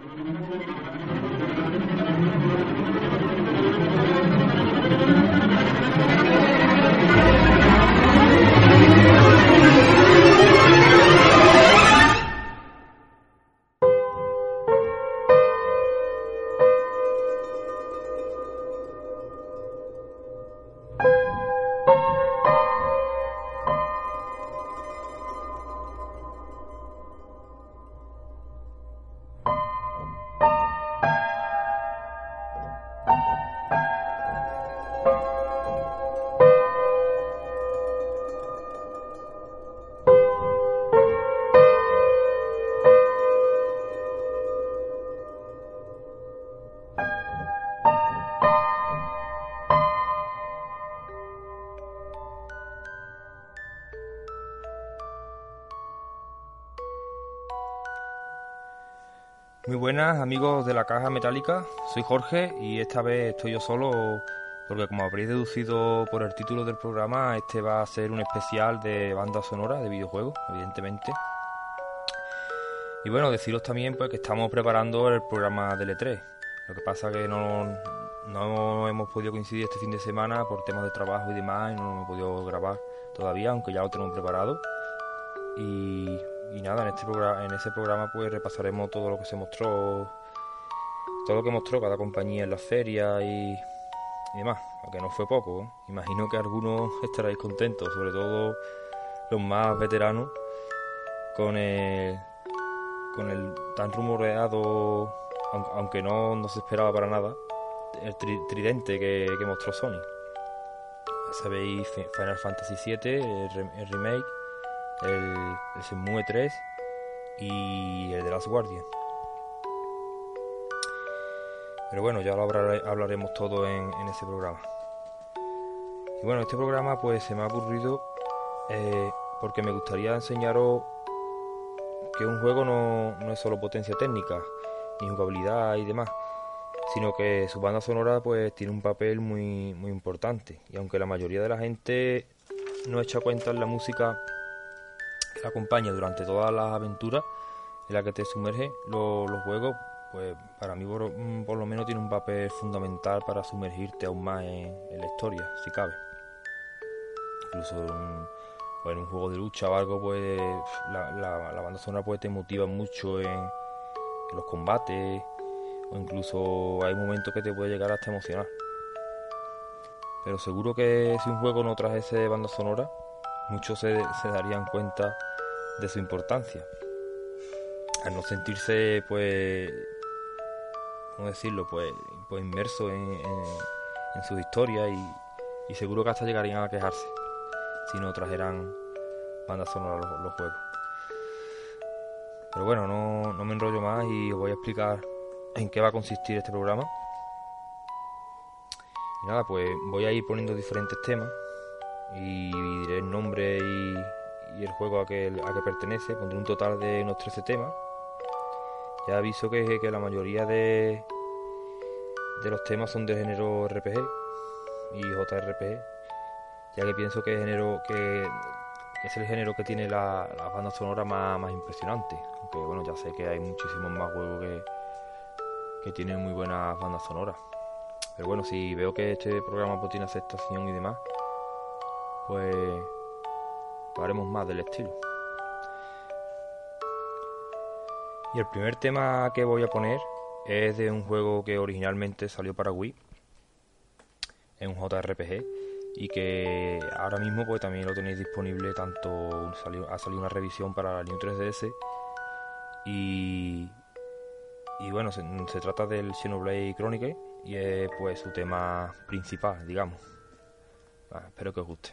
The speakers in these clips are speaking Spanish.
Muy buenas amigos de la caja metálica, soy Jorge y esta vez estoy yo solo porque como habréis deducido por el título del programa, este va a ser un especial de banda sonora de videojuegos, evidentemente. Y bueno, deciros también pues que estamos preparando el programa del E3. Lo que pasa que no, no hemos podido coincidir este fin de semana por temas de trabajo y demás y no hemos podido grabar todavía, aunque ya lo tenemos preparado. Y y nada, en este programa, en ese programa pues repasaremos todo lo que se mostró, todo lo que mostró cada compañía en la feria y, demás, aunque no fue poco. Imagino que algunos estaréis contentos, sobre todo los más veteranos, con el, con el tan rumoreado, aunque no, no se esperaba para nada, el tridente que, mostró Sony. Sabéis Final Fantasy VII, el remake el, el Shenmue 3 y el de Last Guardian. Pero bueno, ya lo hablaremos todo en, ese programa. Y bueno, este programa pues se me ha ocurrido eh, porque me gustaría enseñaros que un juego no, no, es solo potencia técnica, ni jugabilidad y demás, sino que su banda sonora pues tiene un papel muy, muy importante. Y aunque la mayoría de la gente no echa cuenta en la música te acompaña durante todas las aventuras en las que te sumerge, los, juegos, pues para mí mm, por, lo menos tiene un papel fundamental para sumergirte aún más en, la historia, si cabe. Incluso en, un juego de lucha o algo, pues la, banda sonora pues, te motiva mucho en, los combates o incluso hay momentos que te puede llegar hasta emocionar. Pero seguro que si un juego no trajese banda sonora, muchos se darían cuenta de su importancia. Al no sentirse, pues, ¿cómo decirlo? Pues, pues inmerso en, en, sus historias y, seguro que hasta llegarían a quejarse si no trajeran bandas sonoras los, los juegos. Pero bueno, no, no me enrollo más y os voy a explicar en qué va a consistir este programa. Y nada, pues voy a ir poniendo diferentes temas y diré el nombre y, y el juego a que, a que pertenece, pondré un total de unos 13 temas. Ya aviso que, que la mayoría de, de los temas son de género RPG y JRPG, ya que pienso que, género, que, es el género que tiene la, la banda sonora más, más impresionante. Aunque bueno, ya sé que hay muchísimos más juegos que, que tienen muy buenas bandas sonoras. Pero bueno, si veo que este programa pues, tiene aceptación y demás, pues haremos más del estilo. Y el primer tema que voy a poner es de un juego que originalmente salió para Wii, es un JRPG y que ahora mismo pues también lo tenéis disponible tanto ha salido una revisión para la New 3DS y y bueno se, trata del Xenoblade Chronicle y es pues su tema principal digamos espero que os guste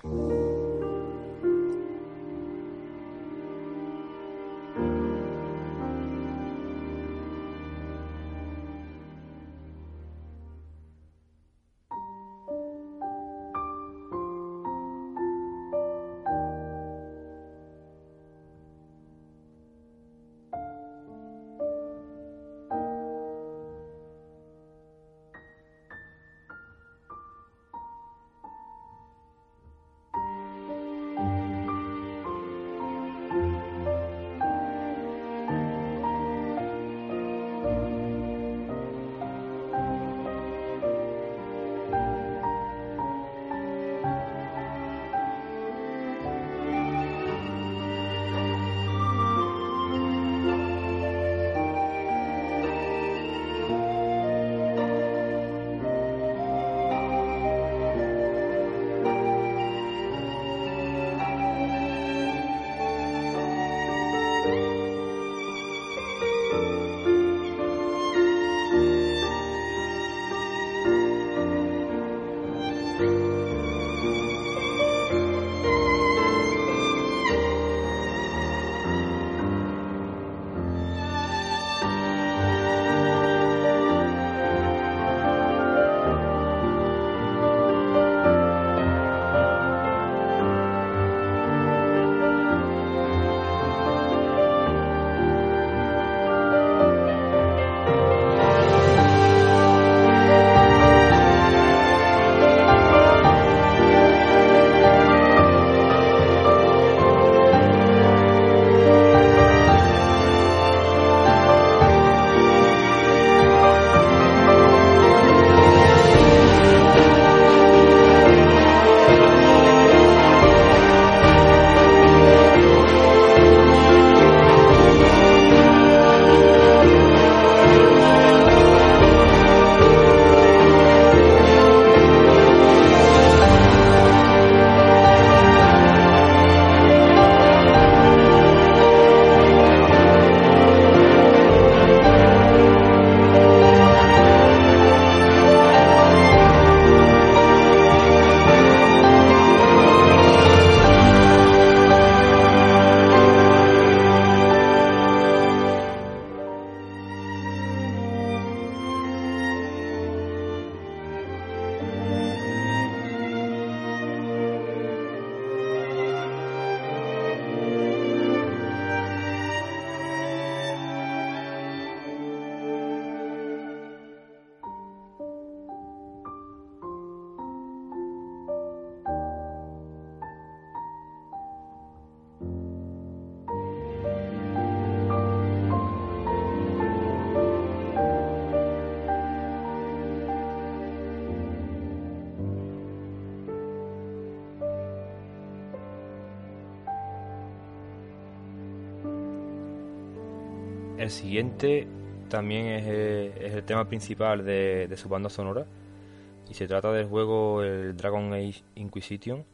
el siguiente también es, el tema principal de, su banda sonora y se trata del juego el Dragon Age Inquisition.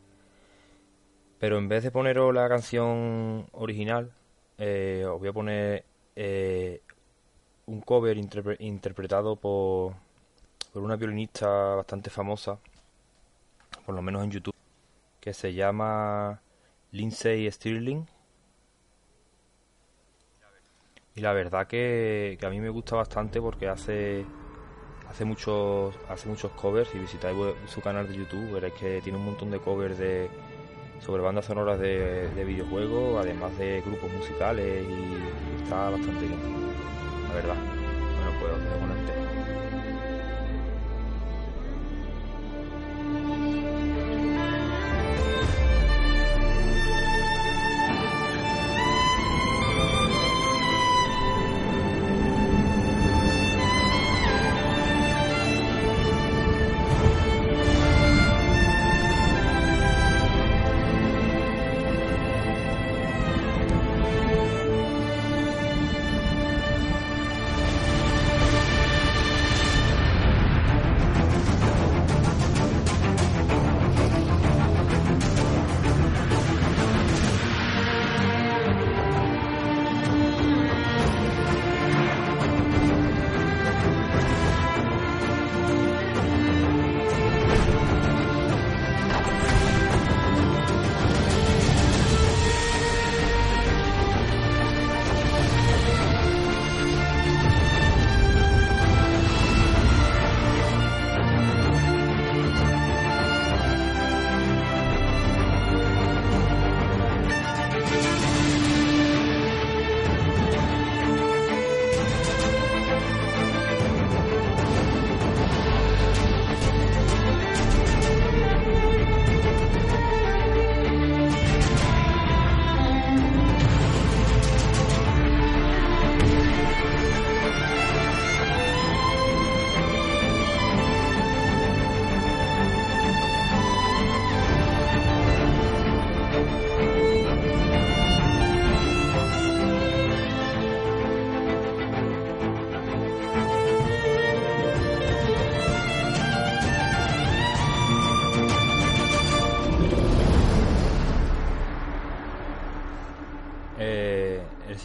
Pero en vez de poneros la canción original, eh, os voy a poner eh, un cover interpretado por, por una violinista bastante famosa, por lo menos en YouTube, que se llama Lindsay Stirling y la verdad que, a mí me gusta bastante porque hace hace muchos hace muchos covers. Si visitáis su canal de YouTube veréis que tiene un montón de covers de sobre bandas sonoras de, de videojuegos además de grupos musicales y, está bastante bien la verdad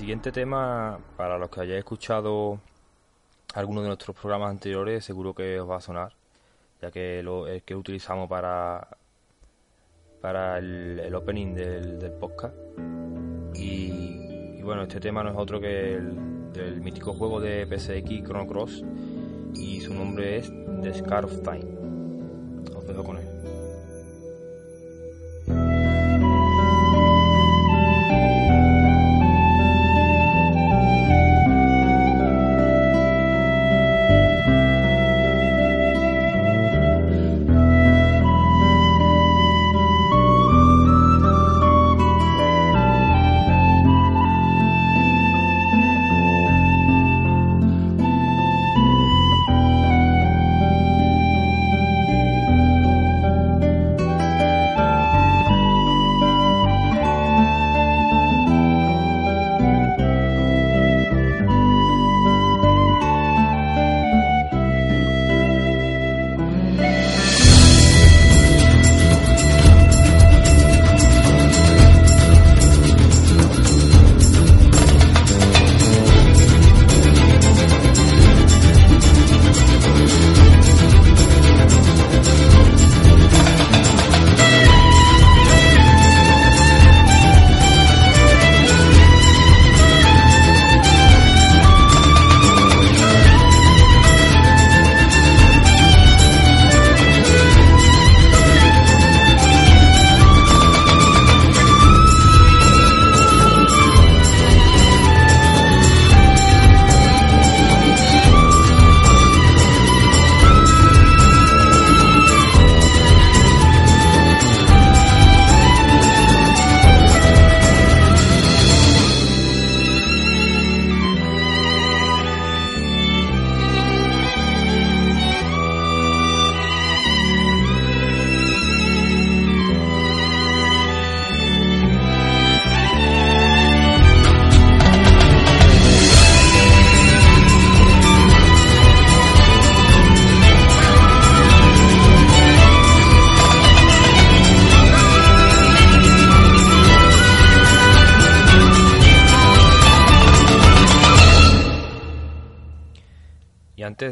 siguiente tema, para los que hayáis escuchado alguno de nuestros programas anteriores, seguro que os va a sonar, ya que lo, el que utilizamos para para el, opening del, podcast. Y, bueno, este tema no es otro que el mítico juego de PSX Chrono Cross y su nombre es The Scar of Time. Os dejo con él.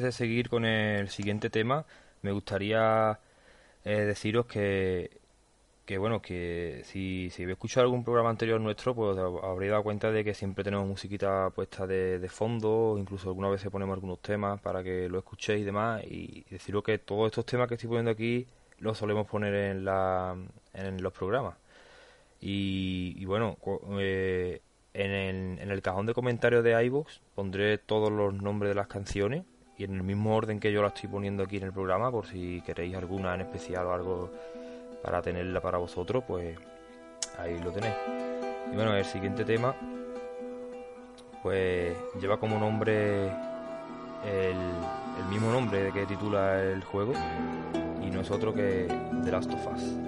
De seguir con el siguiente tema, me gustaría eh, deciros que, que bueno, que si, si habéis escuchado algún programa anterior nuestro, pues habréis dado cuenta de que siempre tenemos musiquita puesta de, fondo, incluso algunas veces ponemos algunos temas para que lo escuchéis y demás, y deciros que todos estos temas que estoy poniendo aquí los solemos poner en, la, en los programas. Y, bueno, eh, en, el, en el cajón de comentarios de iVoox pondré todos los nombres de las canciones y en el mismo orden que yo la estoy poniendo aquí en el programa, por si queréis alguna en especial o algo para tenerla para vosotros, pues ahí lo tenéis. Y bueno, el siguiente tema, pues lleva como nombre el, mismo nombre que titula el juego y no es otro que The Last of Us.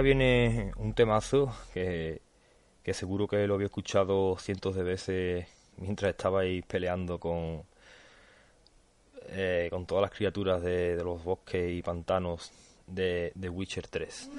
Viene un temazo que, que seguro que lo había escuchado cientos de veces mientras estabais peleando con, eh, con todas las criaturas de, de, los bosques y pantanos de, de Witcher 3.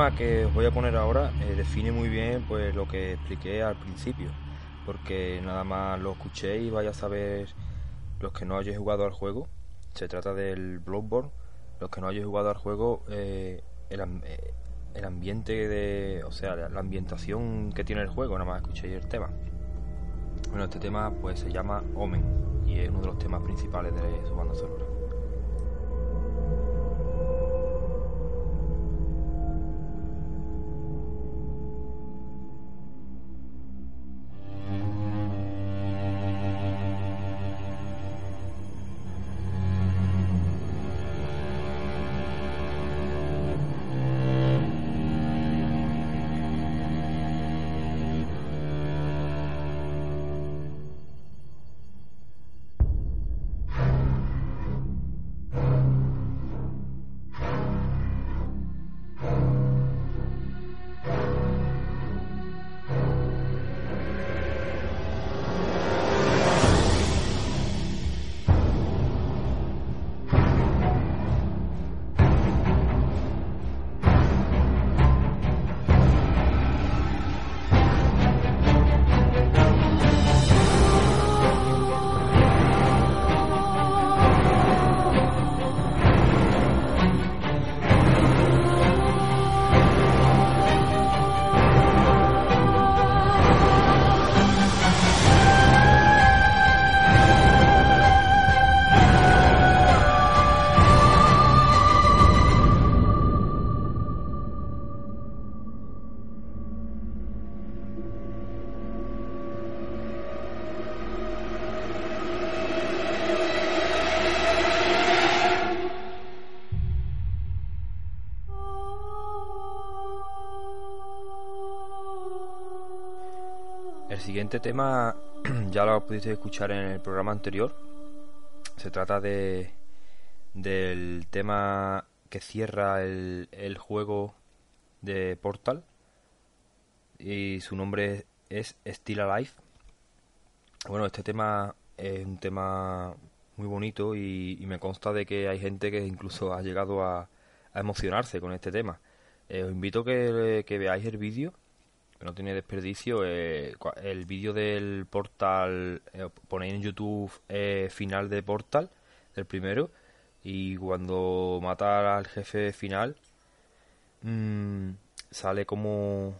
Tema que os voy a poner ahora eh, define muy bien pues lo que expliqué al principio, porque nada más lo escuché y vaya a saber los que no hayáis jugado al juego. Se trata del Bloodborne. Los que no hayáis jugado al juego, eh, el, eh, el, ambiente de, o sea, la ambientación que tiene el juego, nada más escuchéis el tema. Bueno, este tema pues se llama Omen y es uno de los temas principales de su banda sonora. Siguiente tema ya lo pudiste escuchar en el programa anterior. Se trata de del tema que cierra el, el juego de Portal y su nombre es Still Alive. Bueno, este tema es un tema muy bonito y, me consta de que hay gente que incluso ha llegado a, emocionarse con este tema. Eh, os invito que, que veáis el vídeo no tiene desperdicio. Eh, el vídeo del portal, eh, ponéis en YouTube eh, final de portal, del primero, y cuando mata al jefe final, mmm, sale como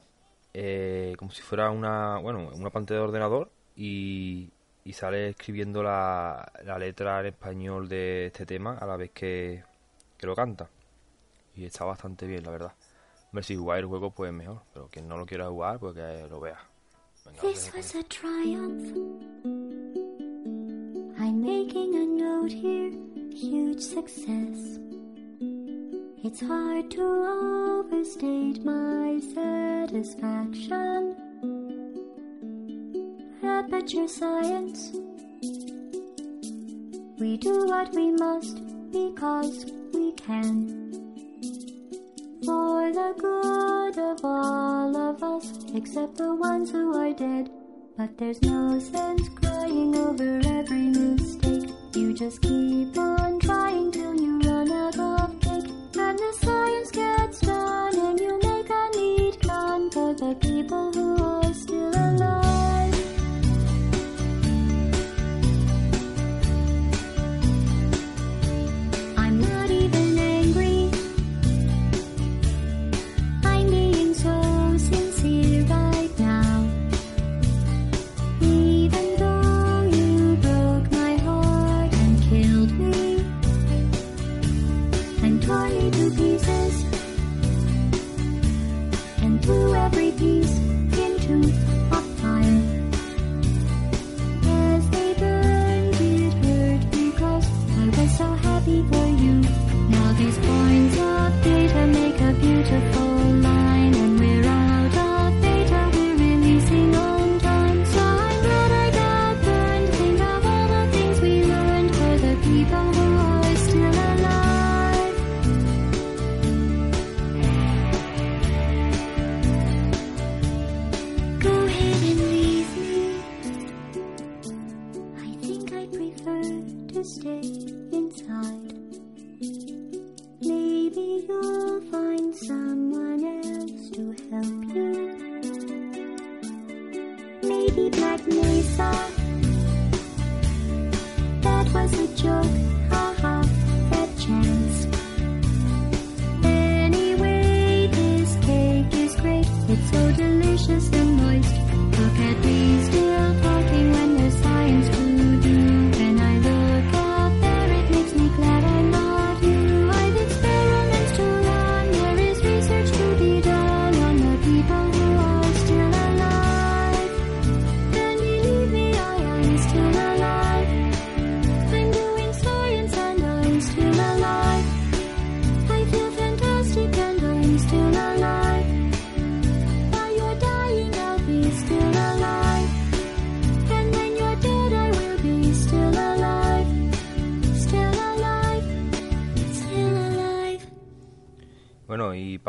como si fuera una, bueno, una pantalla de ordenador y, y sale escribiendo la, la letra en español de este tema a la vez que, que lo canta. Y está bastante bien, la verdad. Ver si jugáis el juego pues mejor, pero quien no lo quiera jugar pues que lo vea. Venga, This was a triumph. I'm making a note here, huge success. It's hard to overstate my satisfaction. Aperture science. We do what we must because we can for the good of all of us, except the ones who are dead. But there's no sense crying over every mistake. You just keep on 一当。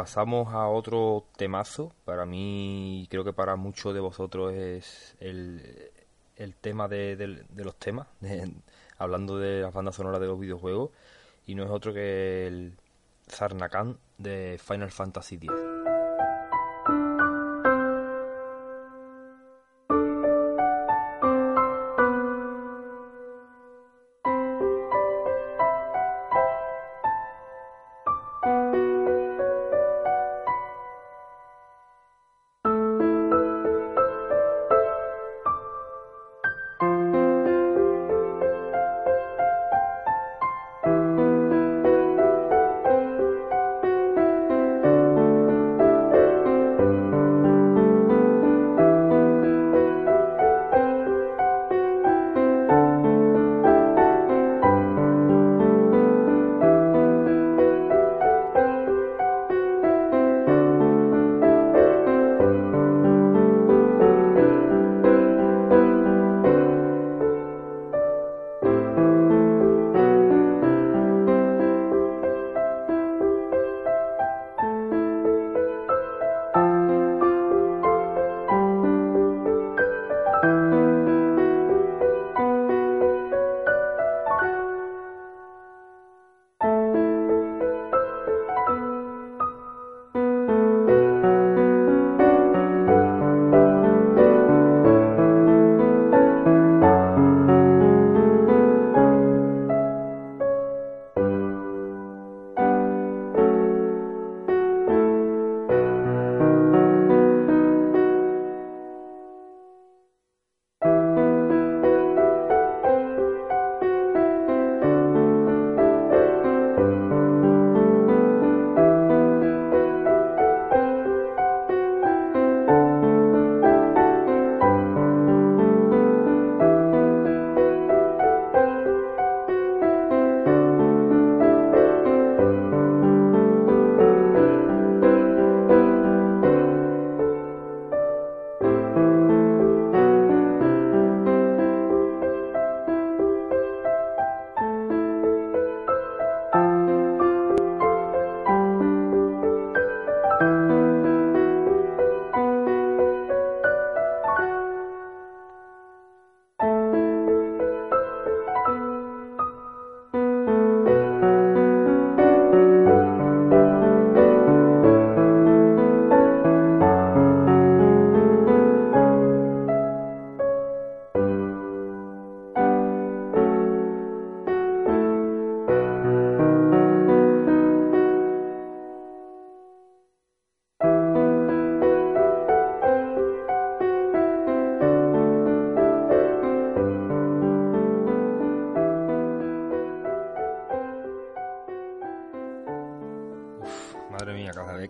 Pasamos a otro temazo. Para mí, creo que para muchos de vosotros es el, el tema de, del- de los temas, de- hablando de las bandas sonoras de los videojuegos. Y no es otro que el Zarnakan de Final Fantasy X.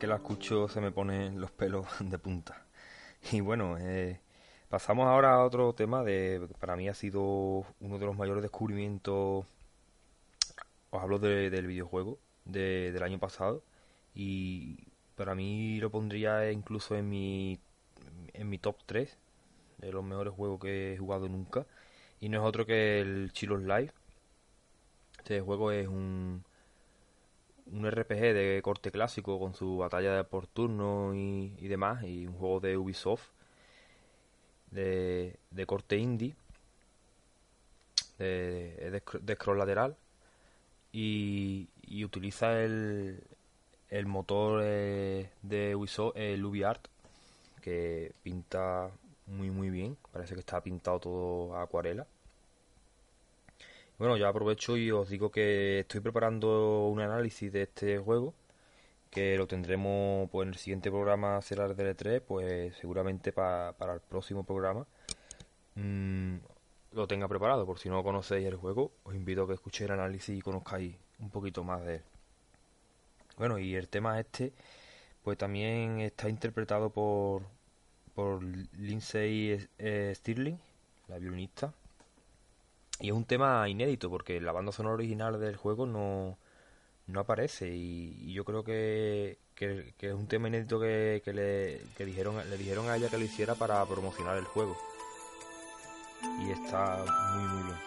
que la escucho se me ponen los pelos de punta. Y bueno, eh, pasamos ahora a otro tema de para mí ha sido uno de los mayores descubrimientos. Os hablo de- del videojuego de- del año pasado y para mí lo pondría incluso en mi en mi top 3 de los mejores juegos que he jugado nunca y no es otro que el Chilos Live. Este juego es un un RPG de corte clásico con su batalla por turno y, demás, y un juego de Ubisoft de, de corte indie, de, de, scro- de scroll lateral, y, y utiliza el, el motor eh, de Ubisoft, el UbiArt, que pinta muy muy bien. Parece que está pintado todo a acuarela. Bueno, ya aprovecho y os digo que estoy preparando un análisis de este juego que lo tendremos pues en el siguiente programa será el DL3 pues seguramente pa- para el próximo programa. Mm, lo tenga preparado por si no conocéis el juego os invito a que escuchéis el análisis y conozcáis un poquito más de él. Bueno y el tema este pues también está interpretado por por Lindsay eh, Stirling la violinista y es un tema inédito porque la banda sonora original del juego no no aparece y, yo creo que, que- que es un tema inédito que, que le que dijeron le dijeron a ella que lo hiciera para promocionar el juego. Y está muy muy bien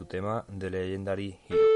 su tema de Legendary Hero.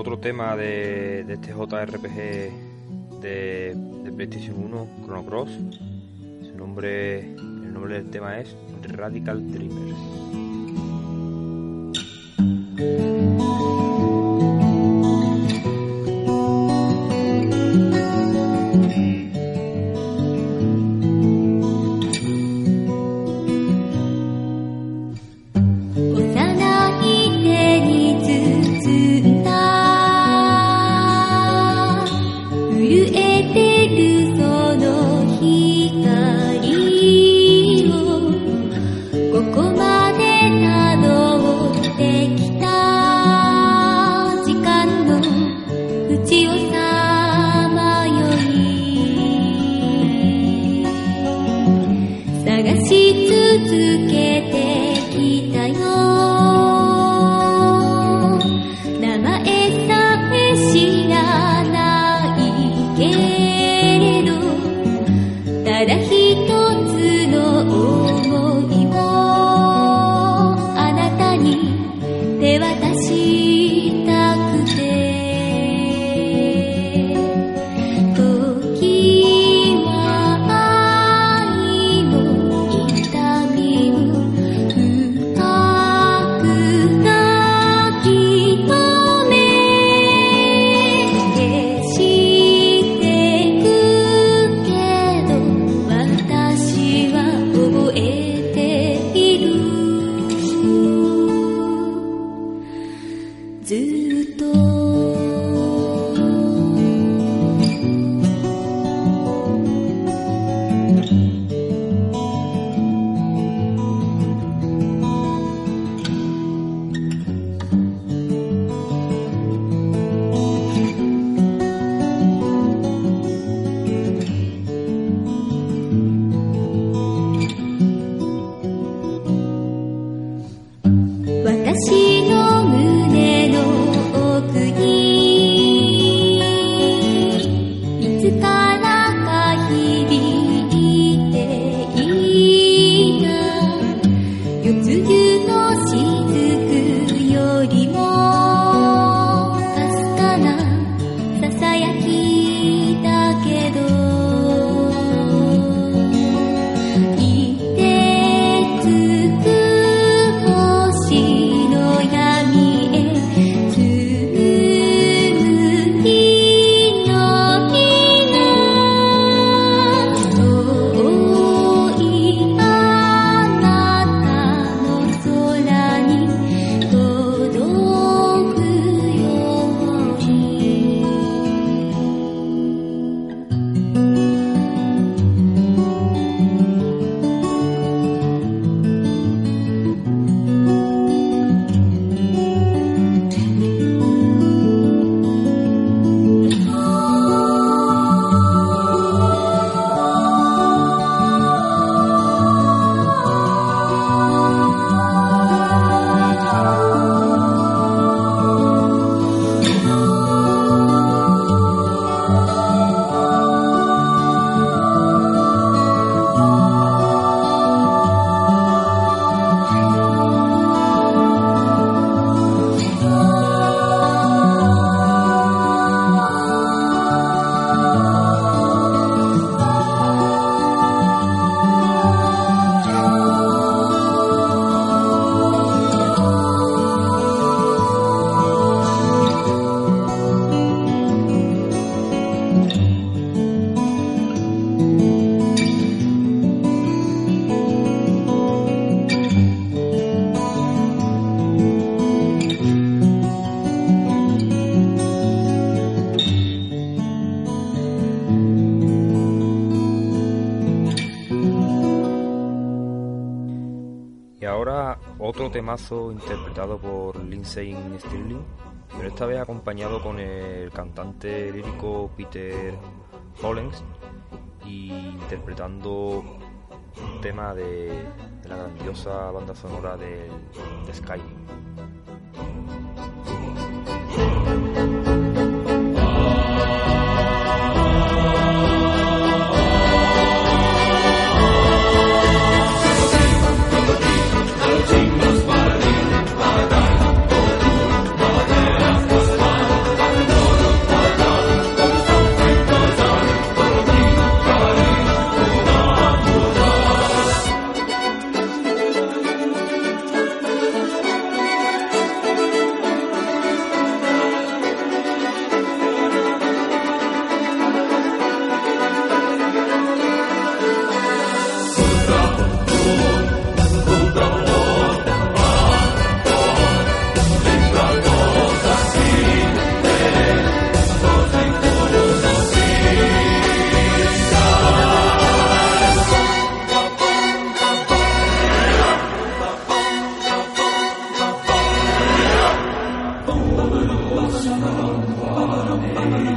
otro tema de, de este JRPG de, PlayStation 1, Chrono Cross. Su nombre, el nombre del tema es Radical Dreamers. otro temazo interpretado por Lindsey Stirling, pero esta vez acompañado con el cantante lírico Peter Hollings y interpretando un tema de, la grandiosa banda sonora de Sky.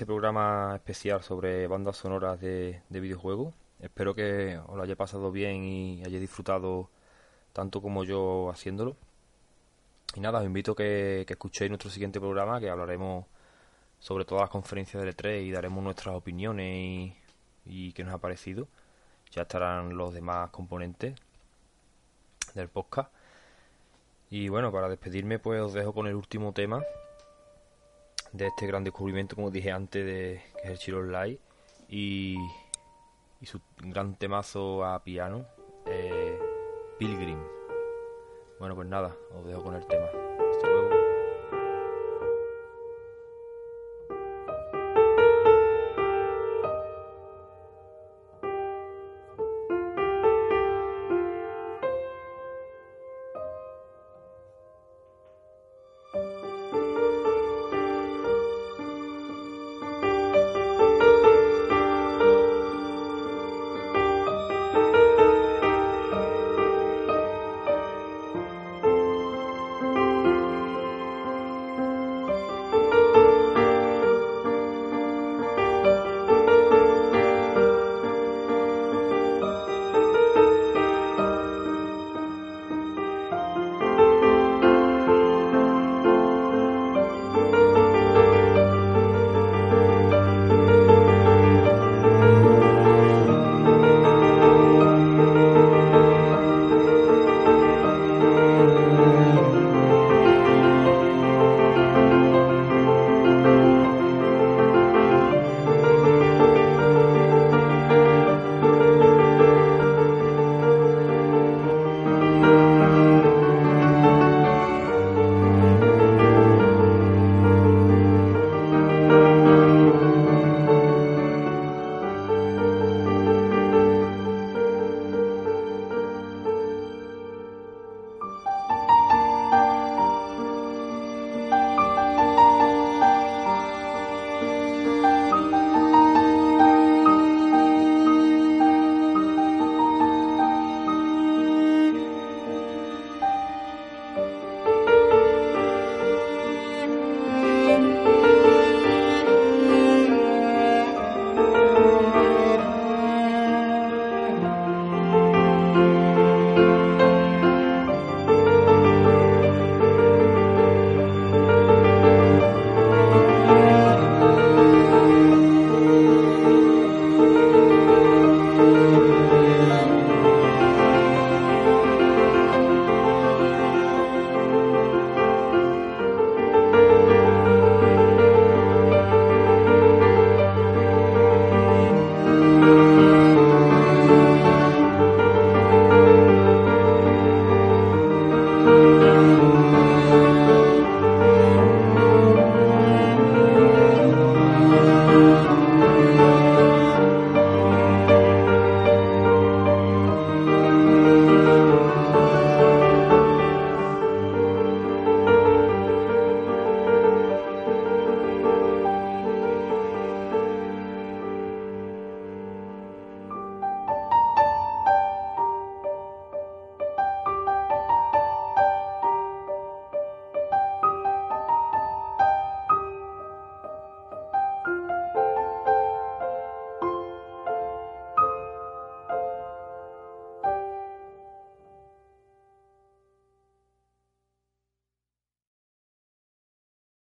este programa especial sobre bandas sonoras de, de videojuegos. Espero que os lo haya pasado bien y hayáis disfrutado tanto como yo haciéndolo. Y nada, os invito a que, escuchéis nuestro siguiente programa, que hablaremos sobre todas las conferencias del E3 y daremos nuestras opiniones y, y qué nos ha parecido. Ya estarán los demás componentes del podcast. Y bueno, para despedirme, pues os dejo con el último tema de este gran descubrimiento, como dije antes, de, que es el Chiro Live y, y su gran temazo a piano, eh, Pilgrim. Bueno, pues nada, os dejo con el tema.